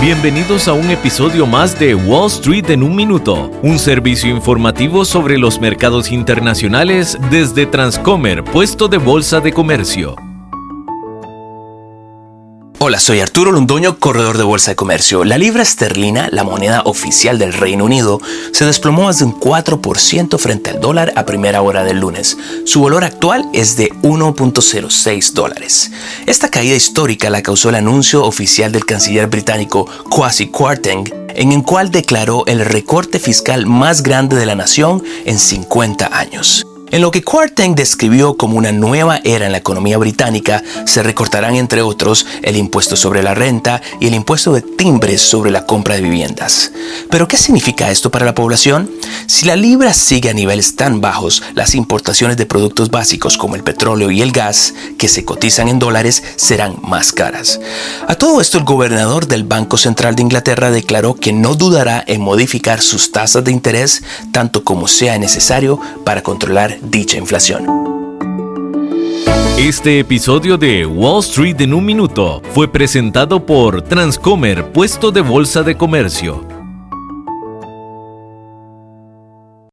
Bienvenidos a un episodio más de Wall Street en un minuto, un servicio informativo sobre los mercados internacionales desde Transcomer, puesto de bolsa de comercio. Hola, soy Arturo Londoño, corredor de Bolsa de Comercio. La libra esterlina, la moneda oficial del Reino Unido, se desplomó más de un 4% frente al dólar a primera hora del lunes. Su valor actual es de 1.06 dólares. Esta caída histórica la causó el anuncio oficial del canciller británico Kwasi Kwarteng, en el cual declaró el recorte fiscal más grande de la nación en 50 años. En lo que Quarteng describió como una nueva era en la economía británica, se recortarán entre otros el impuesto sobre la renta y el impuesto de timbres sobre la compra de viviendas. ¿Pero qué significa esto para la población? Si la libra sigue a niveles tan bajos, las importaciones de productos básicos como el petróleo y el gas, que se cotizan en dólares, serán más caras. A todo esto, el gobernador del Banco Central de Inglaterra declaró que no dudará en modificar sus tasas de interés tanto como sea necesario para controlar dicha inflación. Este episodio de Wall Street en un minuto fue presentado por Transcomer, puesto de bolsa de comercio